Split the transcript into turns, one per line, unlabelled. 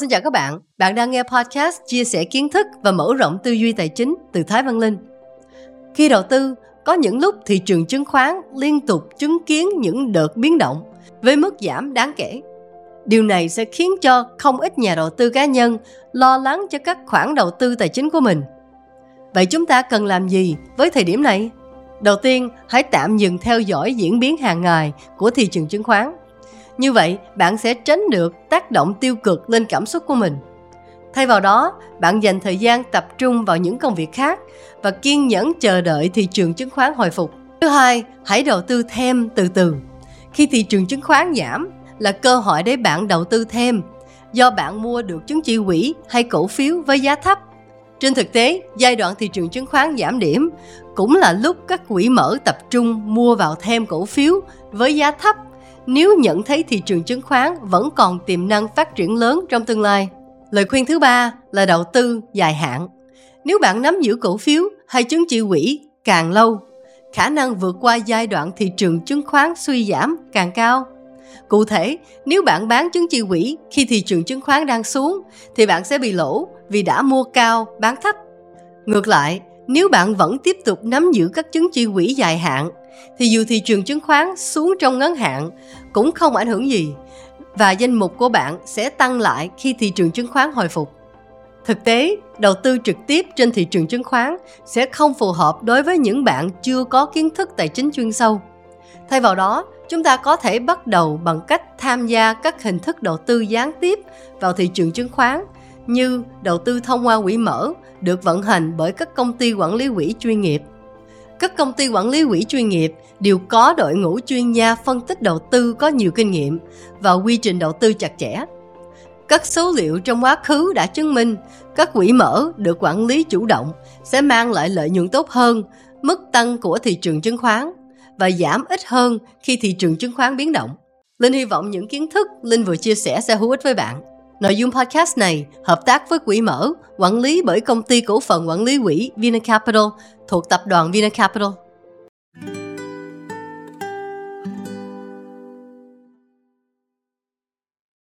Xin chào các bạn, bạn đang nghe podcast chia sẻ kiến thức và mở rộng tư duy tài chính từ Thái Văn Linh. Khi đầu tư, có những lúc thị trường chứng khoán liên tục chứng kiến những đợt biến động với mức giảm đáng kể. Điều này sẽ khiến cho không ít nhà đầu tư cá nhân lo lắng cho các khoản đầu tư tài chính của mình. Vậy chúng ta cần làm gì với thời điểm này? Đầu tiên, hãy tạm dừng theo dõi diễn biến hàng ngày của thị trường chứng khoán như vậy, bạn sẽ tránh được tác động tiêu cực lên cảm xúc của mình. Thay vào đó, bạn dành thời gian tập trung vào những công việc khác và kiên nhẫn chờ đợi thị trường chứng khoán hồi phục. Thứ hai, hãy đầu tư thêm từ từ. Khi thị trường chứng khoán giảm là cơ hội để bạn đầu tư thêm do bạn mua được chứng chỉ quỹ hay cổ phiếu với giá thấp. Trên thực tế, giai đoạn thị trường chứng khoán giảm điểm cũng là lúc các quỹ mở tập trung mua vào thêm cổ phiếu với giá thấp nếu nhận thấy thị trường chứng khoán vẫn còn tiềm năng phát triển lớn trong tương lai. Lời khuyên thứ ba là đầu tư dài hạn. Nếu bạn nắm giữ cổ phiếu hay chứng chỉ quỹ càng lâu, khả năng vượt qua giai đoạn thị trường chứng khoán suy giảm càng cao. Cụ thể, nếu bạn bán chứng chỉ quỹ khi thị trường chứng khoán đang xuống thì bạn sẽ bị lỗ vì đã mua cao, bán thấp. Ngược lại, nếu bạn vẫn tiếp tục nắm giữ các chứng chỉ quỹ dài hạn thì dù thị trường chứng khoán xuống trong ngắn hạn cũng không ảnh hưởng gì và danh mục của bạn sẽ tăng lại khi thị trường chứng khoán hồi phục. Thực tế, đầu tư trực tiếp trên thị trường chứng khoán sẽ không phù hợp đối với những bạn chưa có kiến thức tài chính chuyên sâu. Thay vào đó, chúng ta có thể bắt đầu bằng cách tham gia các hình thức đầu tư gián tiếp vào thị trường chứng khoán như đầu tư thông qua quỹ mở được vận hành bởi các công ty quản lý quỹ chuyên nghiệp các công ty quản lý quỹ chuyên nghiệp đều có đội ngũ chuyên gia phân tích đầu tư có nhiều kinh nghiệm và quy trình đầu tư chặt chẽ. Các số liệu trong quá khứ đã chứng minh các quỹ mở được quản lý chủ động sẽ mang lại lợi nhuận tốt hơn, mức tăng của thị trường chứng khoán và giảm ít hơn khi thị trường chứng khoán biến động. Linh hy vọng những kiến thức Linh vừa chia sẻ sẽ hữu ích với bạn. Nội dung podcast này hợp tác với quỹ mở, quản lý bởi công ty cổ phần quản lý quỹ Vinacapital thuộc tập đoàn Vinacapital.